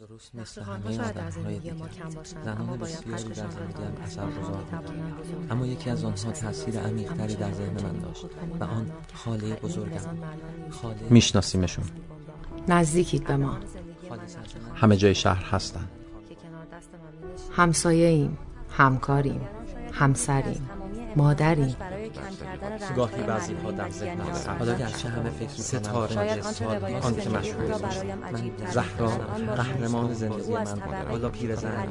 درست مثل همه آدمهای دیگر زنان بسیاری در زندگیم اثر گذار بود اما یکی از آنها تاثیر عمیقتری در ذهن من داشت و آن خاله بزرگم. خاله میشناسیمشون. نزدیکید به ما. همه جای شهر هستن. همسایه ایم همکاریم همسریم مادریم. گاهی بعضی ها در ذهن حالا گرچه همه فکر ستاره آن که مشهور زهرا قهرمان زندگی من حالا پیرزن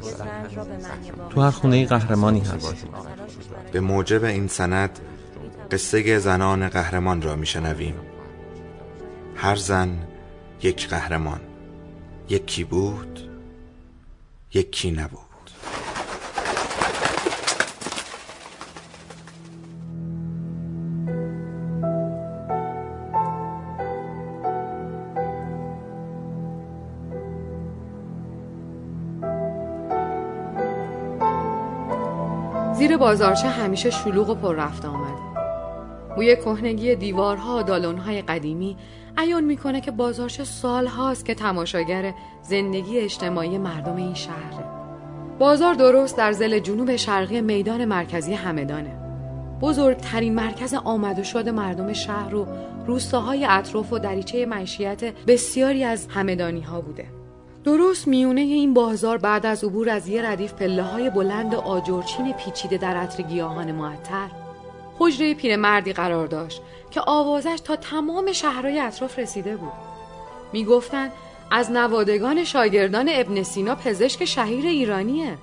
تو هر خونه قهرمانی هست. به موجب این سند قصه زنان قهرمان را میشنویم. هر زن یک قهرمان. یکی بود یکی نبود. زیر بازارچه همیشه شلوغ و پر رفت آمده بوی کهنگی دیوارها و دالونهای قدیمی عیان می‌کنه که بازارچه سال هاست که تماشاگر زندگی اجتماعی مردم این شهره بازار درست در زل جنوب شرقی میدان مرکزی همدانه. بزرگترین مرکز آمد و شد مردم شهر و روستاهای اطراف و دریچه معیشیت بسیاری از همدانی ها بوده. درست میونه این بازار بعد از عبور از یه ردیف پله های بلند آجرچین پیچیده در عطر گیاهان معطر حجره پیرمردی قرار داشت که آوازش تا تمام شهرهای اطراف رسیده بود. می‌گفتند از نوادگان شاگردان ابن سینا پزشک شهیر ایرانیه.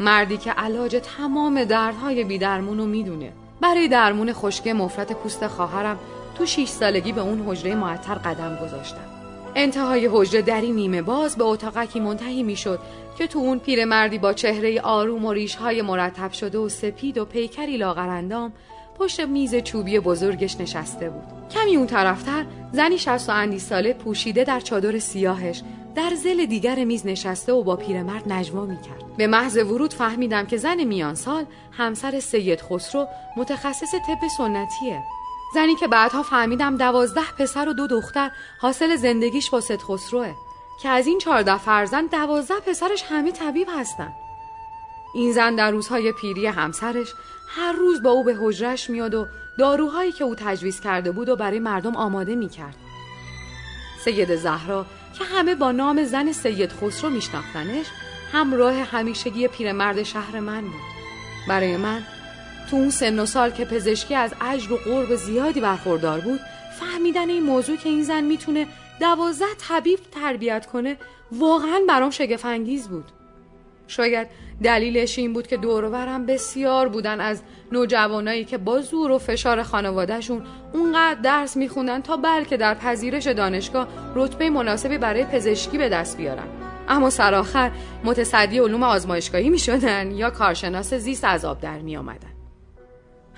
مردی که علاج تمام دردهای بیدرمون رو می‌دونه. برای درمون خشکی مفرت پوست خواهرم تو 6 سالگی به اون حجره معطر قدم گذاشتم. انتهای حجره دری نیمه باز به اتاقکی منتهی می‌شد که تو اون پیرمردی با چهره آروم و ریشهای مرتب شده و سپید و پیکری لاغرندام پشت میز چوبی بزرگش نشسته بود. کمی اون طرفتر زنی شست و اندی ساله پوشیده در چادر سیاهش در زل دیگر میز نشسته و با پیرمرد نجوا می‌کرد. به محض ورود فهمیدم که زن میان سال همسر سید خسرو متخصص طب سنتیه. زنی که بعدها فهمیدم دوازده پسر و دو دختر حاصل زندگیش با سید خسروه که از این چهارده فرزند دوازده پسرش همه طبیب هستن. این زن در روزهای پیری همسرش هر روز با او به حجرش میاد و داروهایی که او تجویز کرده بود و برای مردم آماده می‌کرد. سید زهرا که همه با نام زن سید خسرو میشناختنش همراه همیشگی پیرمرد شهر من بود. برای من تو اون سن و سال که پزشکی از اجر و قرب زیادی برخوردار بود فهمیدن این موضوع که این زن می‌تونه دوازده طبیب تربیت کنه واقعا برام شگفنگیز بود شاید دلیلش این بود که دورورم بسیار بودن از نوجوانایی که با زور و فشار خانوادهشون اونقدر درس میخوندن تا بلکه در پذیرش دانشگاه رتبه مناسبی برای پزشکی به دست بیارن اما سرآخر متصدی علوم آزمایشگاهی می‌شدن یا کارشناس زیست از آب در می آمدن.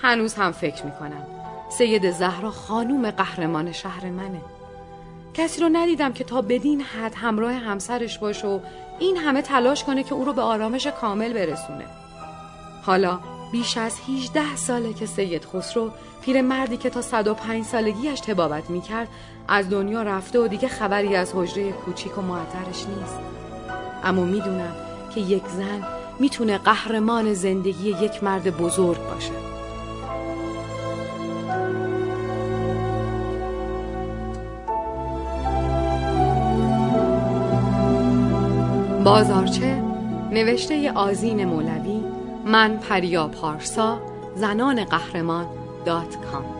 هنوز هم فکر می‌کنم. سید زهرا خانوم قهرمان شهر منه. کسی رو ندیدم که تا بدین حد همراه همسرش باشه و این همه تلاش کنه که او رو به آرامش کامل برسونه. حالا بیش از 18 ساله که سید خسرو پیر مردی که تا 105 سالگیش تبابت می‌کرد از دنیا رفته و دیگه خبری از حجره کوچیک و معطرش نیست. اما می‌دونم که یک زن می‌تونه قهرمان زندگی یک مرد بزرگ باشه. بازارچه نوشته آزین مولوی من پریا پارسا زنان قهرمان دات کام.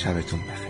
sabes un peje.